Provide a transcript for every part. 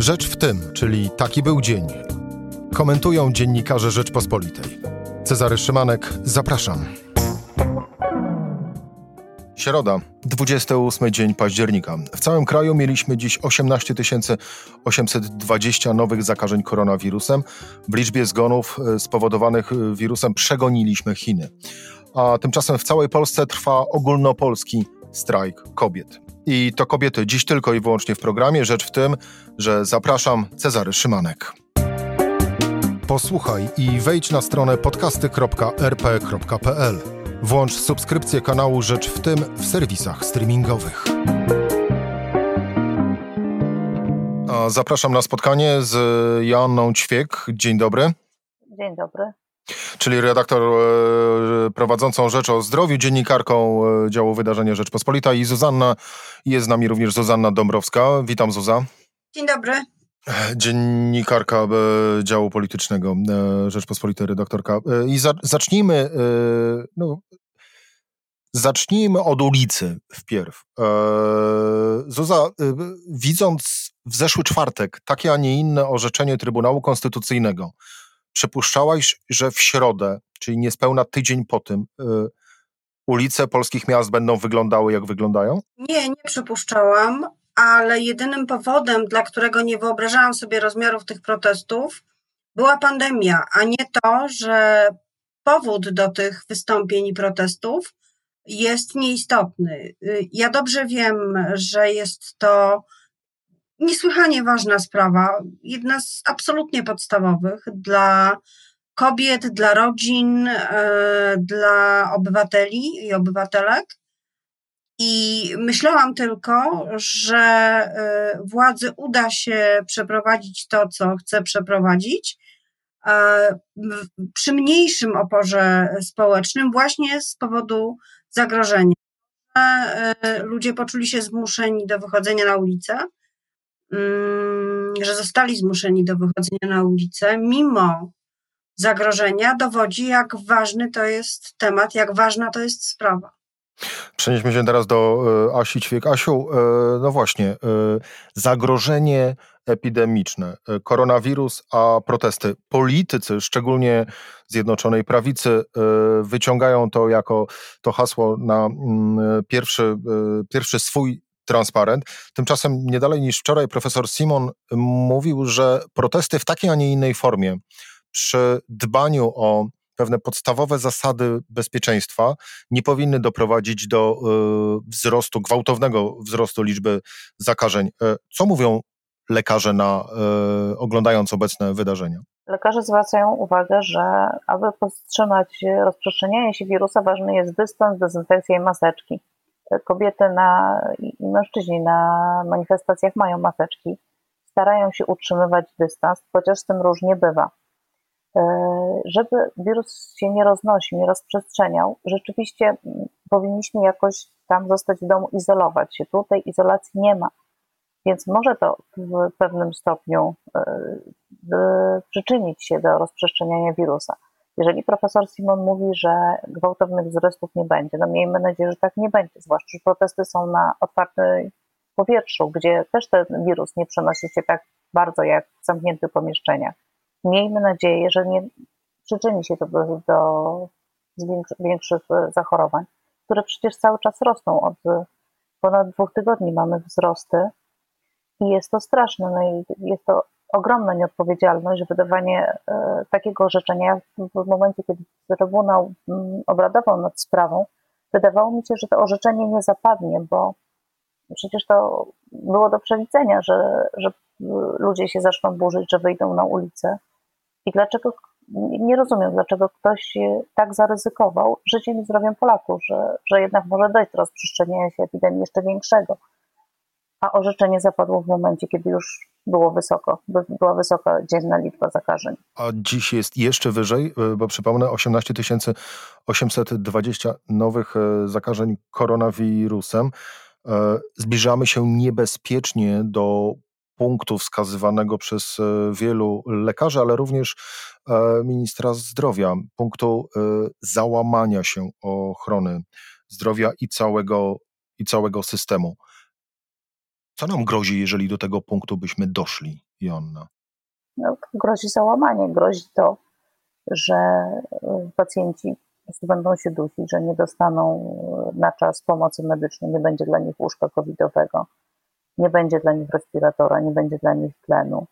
Rzecz w tym, czyli taki był dzień. Komentują dziennikarze Rzeczpospolitej. Cezary Szymanek, zapraszam. Środa, 28 dzień października. W całym kraju mieliśmy dziś 18 820 nowych zakażeń koronawirusem. W liczbie zgonów e, spowodowanych e, wirusem przegoniliśmy Chiny. A tymczasem w całej Polsce trwa ogólnopolski strajk kobiet. I to kobiety dziś tylko i wyłącznie w programie. Rzecz w tym, że zapraszam Cezary Szymanek. Posłuchaj i wejdź na stronę podcasty.rp.pl. Włącz subskrypcję kanału Rzecz w tym w serwisach streamingowych. Zapraszam na spotkanie z Joanną Ćwiek. Dzień dobry. Dzień dobry czyli redaktor e, prowadzącą Rzecz o Zdrowiu, dziennikarką e, działu Wydarzenia Rzeczpospolita i Zuzanna, jest z nami również Zuzanna Dąbrowska. Witam Zuza. Dzień dobry. Dziennikarka e, działu politycznego Rzeczpospolitej, redaktorka. I za, zacznijmy, no, zacznijmy od ulicy wpierw. Zuza, widząc w zeszły czwartek takie, a nie inne orzeczenie Trybunału Konstytucyjnego, przypuszczałaś, że w środę, czyli niespełna tydzień po tym, y, ulice polskich miast będą wyglądały jak wyglądają? Nie, nie przypuszczałam, ale jedynym powodem, dla którego nie wyobrażałam sobie rozmiarów tych protestów, była pandemia, a nie to, że powód do tych wystąpień i protestów jest nieistotny. Y, ja dobrze wiem, że jest to niesłychanie ważna sprawa, jedna z absolutnie podstawowych dla kobiet, dla rodzin, e, dla obywateli i obywatelek. I myślałam tylko, że e, władzy uda się przeprowadzić to, co chce przeprowadzić, e, przy mniejszym oporze społecznym, właśnie z powodu zagrożenia. Ludzie poczuli się zmuszeni do wychodzenia na ulicę że zostali zmuszeni do wychodzenia na ulicę, mimo zagrożenia, dowodzi, jak ważny to jest temat, jak ważna to jest sprawa. Przenieśmy się teraz do e, Asi Ćwiek. Asiu, e, no właśnie, e, zagrożenie epidemiczne, koronawirus, a protesty. Politycy, szczególnie Zjednoczonej Prawicy, wyciągają to jako to hasło na mm, pierwszy, pierwszy swój transparent. Tymczasem nie dalej niż wczoraj profesor Simon mówił, że protesty w takiej, a nie innej formie przy dbaniu o pewne podstawowe zasady bezpieczeństwa nie powinny doprowadzić do y, wzrostu, gwałtownego wzrostu liczby zakażeń. Y, co mówią lekarze na, y, oglądając obecne wydarzenia? Lekarze zwracają uwagę, że aby powstrzymać rozprzestrzenianie się wirusa, ważny jest dystans, dezynfekcja i maseczki kobiety na, i mężczyźni na manifestacjach mają maseczki, starają się utrzymywać dystans, chociaż z tym różnie bywa. E, żeby wirus się nie roznosił, nie rozprzestrzeniał, rzeczywiście powinniśmy jakoś tam zostać w domu, izolować się. Tutaj izolacji nie ma, więc może to w pewnym stopniu e, przyczynić się do rozprzestrzeniania wirusa. Jeżeli profesor Simon mówi, że gwałtownych wzrostów nie będzie, no miejmy nadzieję, że tak nie będzie, zwłaszcza, że protesty są na otwartym powietrzu, gdzie też ten wirus nie przenosi się tak bardzo jak w zamkniętych pomieszczeniach. Miejmy nadzieję, że nie przyczyni się to do, do większych zachorowań, które przecież cały czas rosną. Od ponad dwóch tygodni mamy wzrosty i jest to straszne. No i jest to ogromna nieodpowiedzialność, wydawanie e, takiego orzeczenia w momencie, kiedy Trybunał mm, obradował nad sprawą, wydawało mi się, że to orzeczenie nie zapadnie, bo przecież to było do przewidzenia, że, że ludzie się zaczną burzyć, że wyjdą na ulicę. I dlaczego, nie rozumiem, dlaczego ktoś tak zaryzykował życiem i zdrowiem Polaków, że, że jednak może dojść do rozprzestrzeniania się epidemii jeszcze większego a orzeczenie zapadło w momencie, kiedy już było wysoko, była wysoka dzienna liczba zakażeń. A dziś jest jeszcze wyżej, e, bo przypomnę 18 820 nowych e, zakażeń koronawirusem. E, zbliżamy się niebezpiecznie do punktu wskazywanego przez wielu lekarzy, ale również ministra zdrowia, punktu załamania się ochrony zdrowia i całego, i całego systemu. Co nam grozi, jeżeli do tego punktu byśmy doszli, Joanna? No, grozi załamanie, grozi to, że y, pacjenci będą się dusić, że nie dostaną na czas pomocy medycznej, nie będzie dla nich łóżka covidowego, nie będzie dla nich respiratora, nie będzie dla nich tlenu,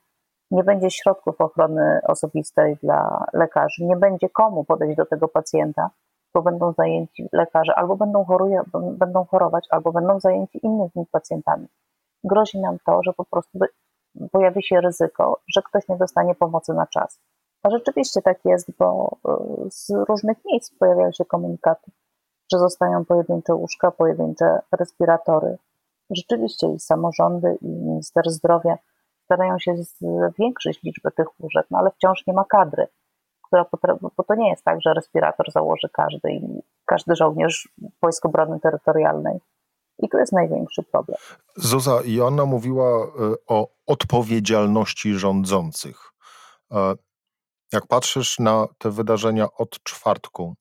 nie będzie środków ochrony osobistej dla lekarzy, nie będzie komu podejść do tego pacjenta, bo będą zajęci lekarze, albo będą, choruje, będą chorować, albo będą zajęci innymi pacjentami. Grozi nam to, że po prostu pojawi się ryzyko, że ktoś nie dostanie pomocy na czas. A rzeczywiście tak jest, bo y, z różnych miejsc pojawiają się komunikaty, że zostają pojedyncze łóżka, pojedyncze respiratory. Rzeczywiście i samorządy, i minister zdrowia starają się zwiększyć liczbę tych łóżek, no ale wciąż nie ma kadry, która bo to nie jest tak, że respirator założy każdy i każdy żołnierz Wojsk Obrony Terytorialnej. I tu jest największy problem. Zuza, Joanna mówiła y, o odpowiedzialności rządzących. E, jak patrzysz na te wydarzenia od czwartku,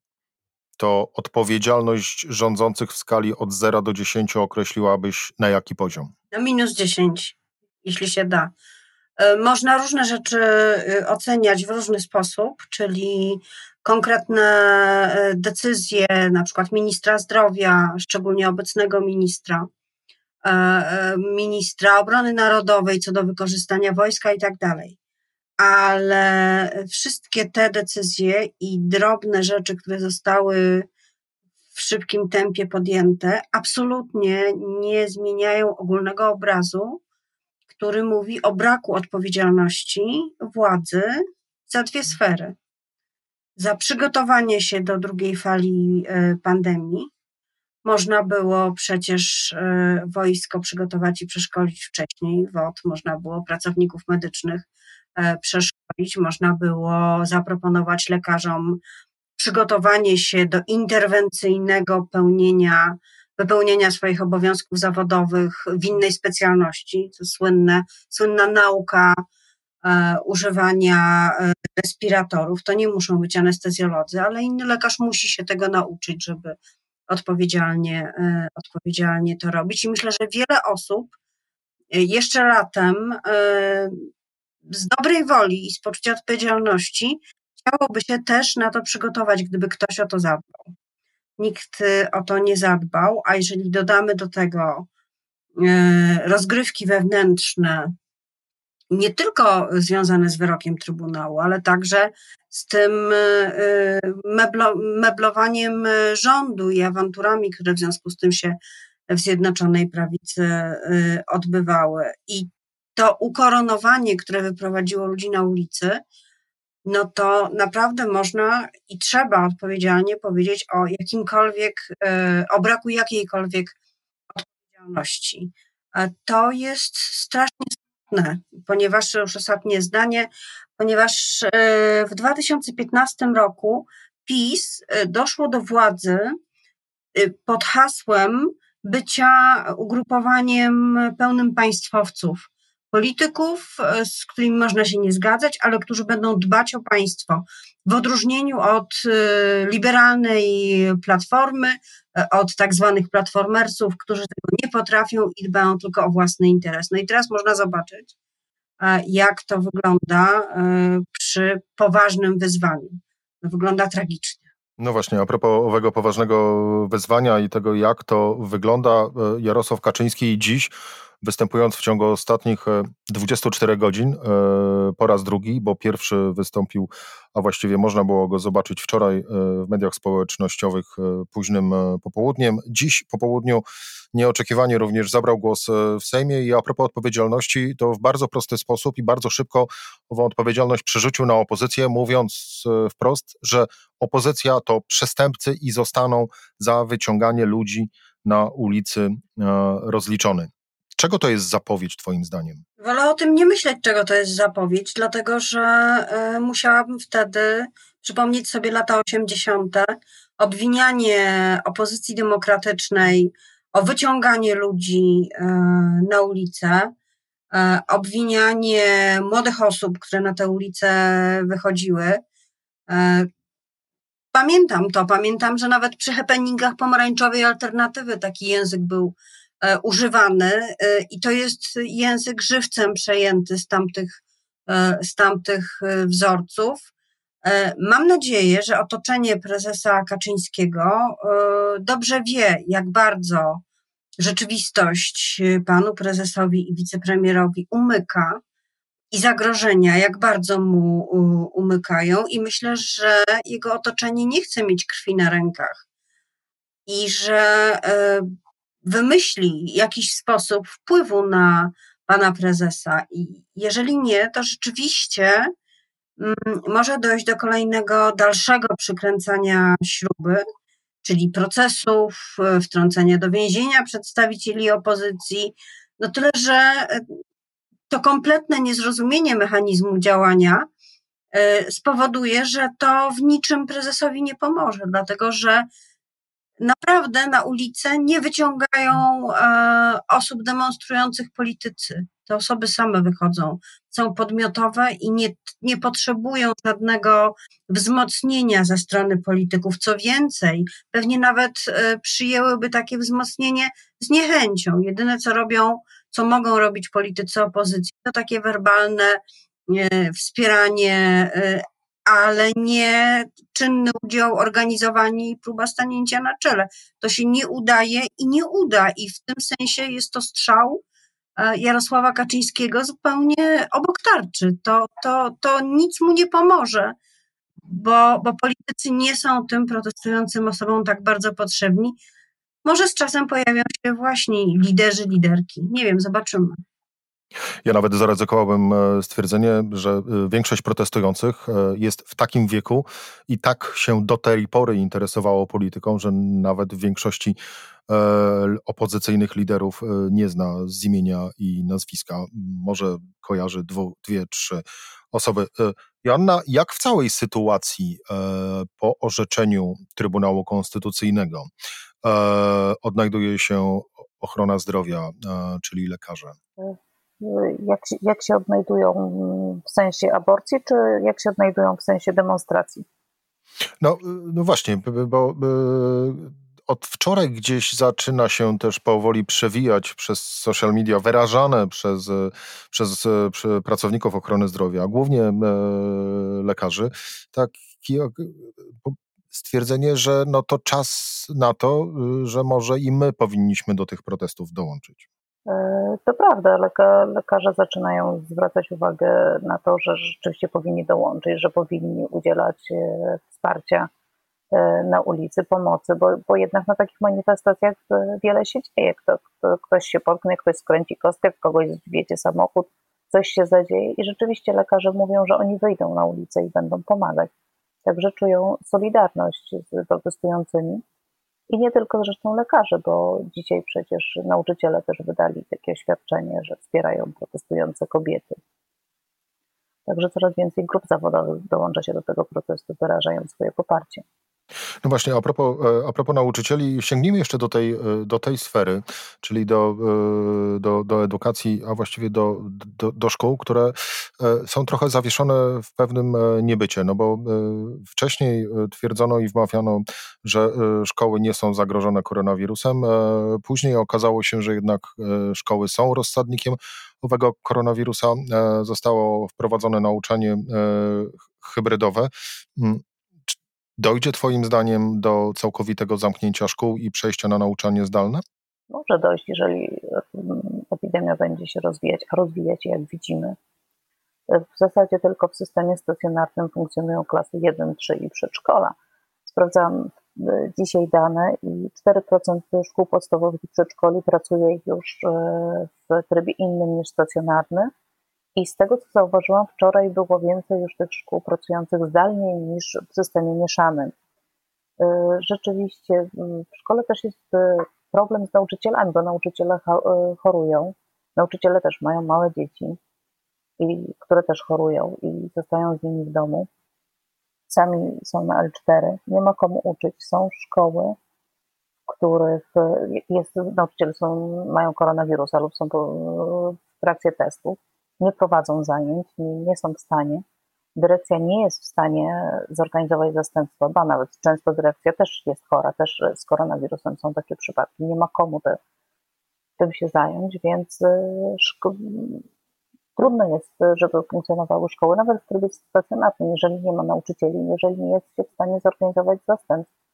to odpowiedzialność rządzących w skali od 0 do 10 określiłabyś na jaki poziom? Na minus 10, jeśli się da. E, można różne rzeczy y, oceniać w różny sposób, czyli konkretne e, decyzje, na przykład ministra zdrowia, szczególnie obecnego ministra, e, ministra obrony narodowej co do wykorzystania wojska i tak dalej. Ale wszystkie te decyzje i drobne rzeczy, które zostały w szybkim tempie podjęte, absolutnie nie zmieniają ogólnego obrazu, który mówi o braku odpowiedzialności władzy za dwie sfery. Za przygotowanie się do drugiej fali e, pandemii. Można było przecież e, wojsko przygotować i przeszkolić wcześniej, WOT, można było pracowników medycznych E, przeszkolić. Można było zaproponować lekarzom przygotowanie się do interwencyjnego pełnienia, wypełnienia swoich obowiązków zawodowych w innej specjalności. To słynne, słynna nauka e, używania e, respiratorów. To nie muszą być anestezjolodzy, ale inny lekarz musi się tego nauczyć, żeby odpowiedzialnie, e, odpowiedzialnie to robić. I myślę, że wiele osób e, jeszcze latem e, z dobrej woli i z poczucia odpowiedzialności chciałoby się też na to przygotować, gdyby ktoś o to zadbał. Nikt y, o to nie zadbał, a jeżeli dodamy do tego y, rozgrywki wewnętrzne, nie tylko związane z wyrokiem Trybunału, ale także z tym y, meblo, meblowaniem rządu i awanturami, które w związku z tym się w Zjednoczonej Prawicy odbywały. I to ukoronowanie, które wyprowadziło ludzi na ulicy, no to naprawdę można i trzeba odpowiedzialnie powiedzieć o jakimkolwiek, e, o braku jakiejkolwiek odpowiedzialności. To jest strasznie smutne, ponieważ już ostatnie zdanie, ponieważ e, w 2015 roku PiS e, doszło do władzy pod hasłem bycia ugrupowaniem pełnym państwowców polityków, e, z którymi można się nie zgadzać, ale którzy będą dbać o państwo. W odróżnieniu od e, liberalnej platformy, e, od tak zwanych platformersów, którzy tego nie potrafią i dbają tylko o własny interes. No i teraz można zobaczyć, jak to wygląda przy poważnym wyzwaniu. Wygląda tragicznie. No właśnie, a propos owego poważnego wyzwania i tego, jak to wygląda, Jarosław Kaczyński dziś występując w ciągu ostatnich 24 e, godzin e, po raz drugi, bo pierwszy wystąpił, a właściwie można było go zobaczyć wczoraj e, w mediach społecznościowych późnym popołudniem. Dziś po południu nieoczekiwanie również zabrał głos w Sejmie i a propos odpowiedzialności, to w bardzo prosty sposób i bardzo szybko ową odpowiedzialność przerzucił na opozycję, mówiąc wprost, że opozycja to przestępcy i zostaną za wyciąganie ludzi na ulicy rozliczony. Czego to jest zapowiedź, Twoim zdaniem? Wolę o tym nie myśleć, czego to jest zapowiedź, dlatego że y, musiałabym wtedy przypomnieć sobie lata 80., obwinianie opozycji demokratycznej o wyciąganie ludzi y, na ulicę, y, obwinianie młodych osób, które na te ulice wychodziły. Pamiętam to, pamiętam, że nawet przy happeningach pomarańczowej alternatywy taki język był używany i to jest język żywcem przejęty z tamtych, z tamtych wzorców. Mam nadzieję, że otoczenie prezesa Kaczyńskiego dobrze wie, jak bardzo rzeczywistość panu prezesowi i wicepremierowi umyka i zagrożenia, jak bardzo mu umykają, i myślę, że jego otoczenie nie chce mieć krwi na rękach i że e, wymyśli jakiś sposób wpływu na pana prezesa. I jeżeli nie, to rzeczywiście mm, może dojść do kolejnego, dalszego przykręcania śruby, czyli procesów, e, wtrącenia do więzienia przedstawicieli opozycji. No tyle, że e, to kompletne niezrozumienie mechanizmu działania e, spowoduje, że to w niczym prezesowi nie pomoże, dlatego że naprawdę na ulicę nie wyciągają e, osób demonstrujących politycy. Te osoby same wychodzą, są podmiotowe i nie, nie potrzebują żadnego wzmocnienia ze strony polityków. Co więcej, pewnie nawet e, przyjęłyby takie wzmocnienie z niechęcią. Jedyne co robią, co mogą robić politycy opozycji, to takie werbalne e, wspieranie ale nie czynny udział, organizowanie i próba stanięcia na czele. To się nie udaje i nie uda, i w tym sensie jest to strzał e, Jarosława Kaczyńskiego zupełnie obok tarczy. To, to, to nic mu nie pomoże, bo, bo politycy nie są tym protestującym osobom tak bardzo potrzebni. Może z czasem pojawią się właśnie liderzy, liderki. Nie wiem, zobaczymy. Ja nawet zaryzykowałbym e, stwierdzenie, że e, większość protestujących e, jest w takim wieku i tak się do tej pory interesowało polityką, że nawet w większości opozycyjnych liderów nie zna z imienia i nazwiska. Może kojarzy dwu, dwie, trzy osoby. Joanna, jak w całej sytuacji po orzeczeniu Trybunału Konstytucyjnego odnajduje się ochrona zdrowia, czyli lekarze? Jak, jak się odnajdują w sensie aborcji, czy jak się odnajdują w sensie demonstracji? No, no właśnie, bo od wczoraj gdzieś zaczyna się też powoli przewijać przez social media, wyrażane przez, przez, przez pracowników ochrony zdrowia, głównie e, lekarzy, takie stwierdzenie, że no to czas na to, że może i my powinniśmy do tych protestów dołączyć. E, to prawda, lekarze zaczynają zwracać uwagę na to, że rzeczywiście powinni dołączyć, że powinni udzielać e, wsparcia e, na ulicy, pomocy, bo, bo jednak na takich manifestacjach wiele się dzieje. Kto, kto, ktoś się potknie, ktoś skręci kostkę, kogoś zwiecie samochód, coś się zadzieje i rzeczywiście lekarze mówią, że oni wyjdą na ulicę i będą pomagać. Także czują solidarność z protestującymi. I nie tylko zresztą lekarze, bo dzisiaj przecież nauczyciele też wydali takie oświadczenie, że wspierają protestujące kobiety. Także coraz więcej grup zawodowych dołącza się do tego protestu, wyrażając swoje poparcie. No właśnie, a propos, e, a propos nauczycieli, sięgnijmy jeszcze do tej, e, do tej sfery, czyli do, e, do, do edukacji, a właściwie do, do, do szkół, które są trochę zawieszone w pewnym niebycie, no bo wcześniej twierdzono i wmawiano, że szkoły nie są zagrożone koronawirusem. Później okazało się, że jednak szkoły są rozsadnikiem owego koronawirusa. Zostało wprowadzone nauczanie hybrydowe. Dojdzie Twoim zdaniem do całkowitego zamknięcia szkół i przejścia na nauczanie zdalne? Może dojść, jeżeli mm, epidemia będzie się rozwijać, a rozwijać jak widzimy. W zasadzie tylko w systemie stacjonarnym funkcjonują klasy 1, 3 i przedszkola. Sprawdzam y, dzisiaj dane i 4% szkół podstawowych i przedszkoli pracuje już y, w trybie innym niż stacjonarny i z tego, co zauważyłam wczoraj, było więcej już tych szkół pracujących zdalnie niż w systemie mieszanym. Y, rzeczywiście mm, w szkole też jest y, problem z nauczycielami, bo nauczyciele y, chorują. Nauczyciele też mają małe dzieci, i, które też chorują i zostają z nimi w domu. Sami są na L4, nie ma komu uczyć. Są szkoły, w których jest, nauczyciele są, mają koronawirusa lub są w trakcie testów nie prowadzą zajęć, nie, nie są w stanie. Dyrekcja nie jest w stanie zorganizować zastępstwa, ba nawet często dyrekcja też jest chora, też z koronawirusem są takie przypadki. Nie ma komu te tym się zająć, więc szko- trudno jest, żeby funkcjonowały szkoły, nawet w trybie stacjonarnym, jeżeli nie ma nauczycieli, jeżeli nie jest się w stanie zorganizować zastępstw.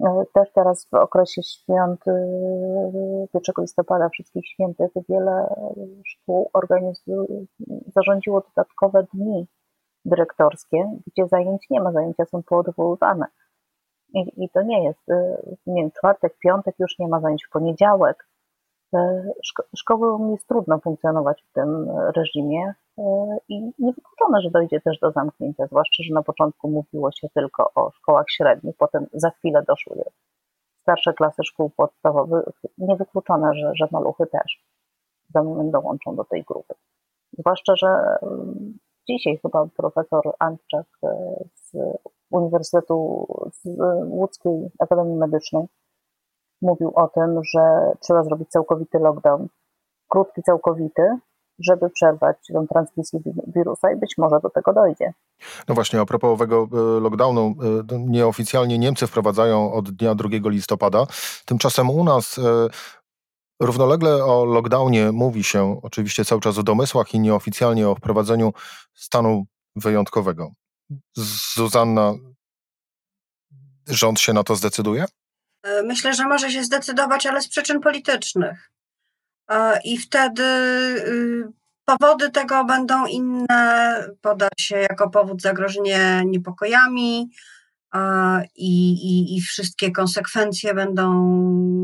E, też teraz w okresie świąt 1 e, listopada, wszystkich świętych, wiele szkół organizuje, zarządziło dodatkowe dni dyrektorskie, gdzie zajęć nie ma, zajęcia są poodwoływane. I, I to nie jest, e, nie wiem, czwartek, piątek już nie ma zajęć, w poniedziałek Szko szkołom jest trudno funkcjonować w tym reżimie e, i niewykluczone, że dojdzie też do zamknięcia, zwłaszcza, że na początku mówiło się tylko o szkołach średnich, potem za chwilę doszły starsze klasy szkół podstawowych. Niewykluczone, że, że maluchy też dołączą do tej grupy. Zwłaszcza, że mm, dzisiaj chyba profesor Antczak e, z Uniwersytetu z Łódzkiej Akademii Medycznej mówił o tym, że trzeba zrobić całkowity lockdown, krótki, całkowity, żeby przerwać tę transmisję wirusa i być może do tego dojdzie. No właśnie, a propos owego e, lockdownu, e, nieoficjalnie Niemcy wprowadzają od dnia 2 listopada. Tymczasem u nas e, równolegle o lockdownie mówi się oczywiście cały czas o domysłach i nieoficjalnie o wprowadzeniu stanu wyjątkowego. Zuzanna, rząd się na to zdecyduje? E, myślę, że może się zdecydować, ale z przyczyn politycznych. E, I wtedy y, powody tego będą inne. Poda się jako powód zagrożenie niepokojami e, i, i, i wszystkie konsekwencje będą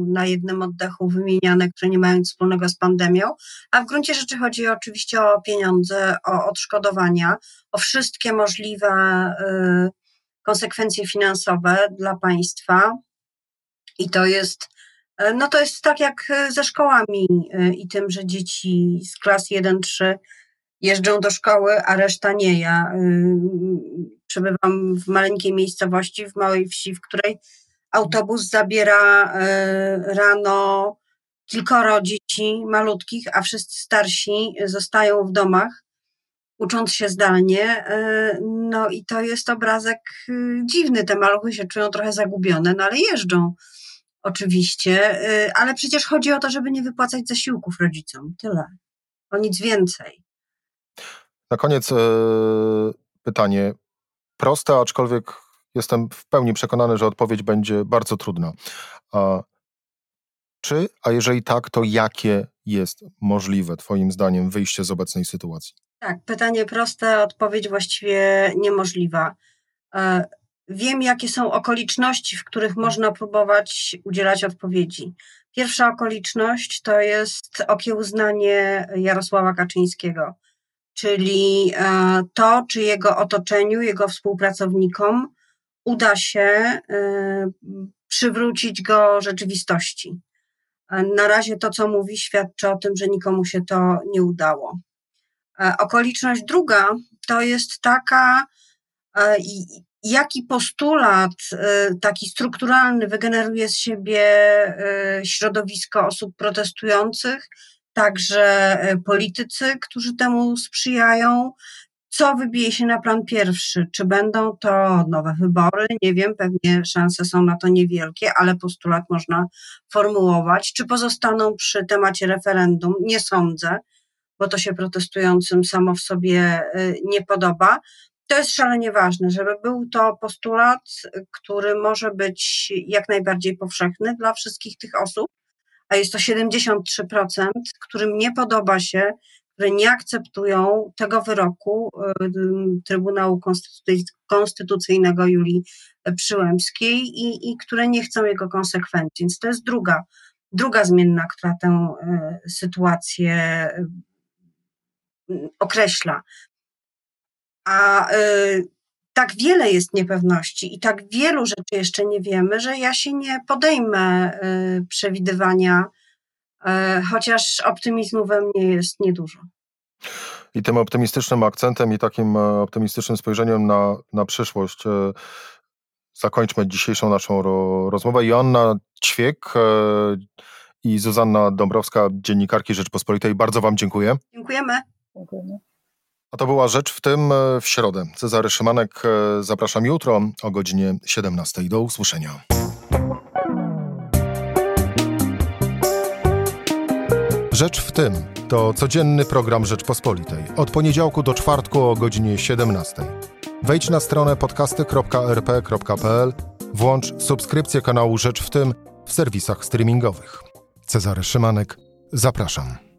na jednym oddechu wymieniane, które nie mają nic wspólnego z pandemią. A w gruncie rzeczy chodzi oczywiście o pieniądze, o odszkodowania, o wszystkie możliwe y, konsekwencje finansowe dla państwa i to jest, e, no to jest tak jak e, ze szkołami e, i tym, że dzieci z klas 1-3 jeżdżą do szkoły, a reszta nie. Ja przebywam w maleńkiej miejscowości, w małej wsi, w której autobus zabiera rano kilkoro dzieci malutkich, a wszyscy starsi zostają w domach, ucząc się zdalnie. No i to jest obrazek dziwny. Te maluchy się czują trochę zagubione, no ale jeżdżą oczywiście, y, ale przecież chodzi o to, żeby nie wypłacać zasiłków rodzicom. Tyle. O nic więcej. Na koniec yy, pytanie proste, aczkolwiek jestem w pełni przekonany, że odpowiedź będzie bardzo trudna. A, czy, a jeżeli tak, to jakie jest możliwe, Twoim zdaniem, wyjście z obecnej sytuacji? Tak, pytanie proste, odpowiedź właściwie niemożliwa. Wiem, jakie są okoliczności, w których można próbować udzielać odpowiedzi. Pierwsza okoliczność to jest okiełznanie Jarosława Kaczyńskiego, czyli e, to, czy jego otoczeniu, jego współpracownikom uda się e, przywrócić go rzeczywistości. E, na razie to, co mówi, świadczy o tym, że nikomu się to nie udało. Okoliczność druga to jest taka, jaki postulat y, taki strukturalny wygeneruje z siebie y, środowisko osób protestujących, także y, politycy, którzy temu sprzyjają. Co wybije się na plan pierwszy? Czy będą to nowe wybory? Nie wiem, pewnie szanse są na to niewielkie, ale postulat można formułować. Czy pozostaną przy temacie referendum? Nie sądzę, bo to się protestującym samo w sobie nie podoba to jest szalenie ważne, żeby był to postulat, który może być jak najbardziej powszechny dla wszystkich tych osób, a jest to 73%, którym nie podoba się, które nie akceptują tego wyroku y, Trybunału Konstytucyjnego Julii Przyłębskiej i, i które nie chcą jego konsekwencji. Więc to jest druga, druga zmienna, która tę y, sytuację y, określa. A y, tak wiele jest niepewności i tak wielu rzeczy jeszcze nie wiemy, że ja się nie podejmę y, przewidywania, y, chociaż optymizmu we mnie jest niedużo. I tym optymistycznym akcentem i takim e, optymistycznym spojrzeniem na, na przyszłość e, zakończmy dzisiejszą naszą ro, rozmowę. Joanna Ćwiek e, i Zuzanna Dąbrowska, dziennikarki Rzeczpospolitej. Bardzo Wam dziękuję. Dziękujemy. Dziękujemy. A to była rzecz w tym e, w środę. Cezary Szymanek, e, zapraszam jutro o godzinie 17. Do usłyszenia. Rzecz w tym to codzienny program Rzeczpospolitej. Od poniedziałku do czwartku o godzinie 17. Wejdź na stronę podcasty.rp.pl, włącz subskrypcję kanału Rzecz w tym w serwisach streamingowych. Cezary Szymanek, zapraszam.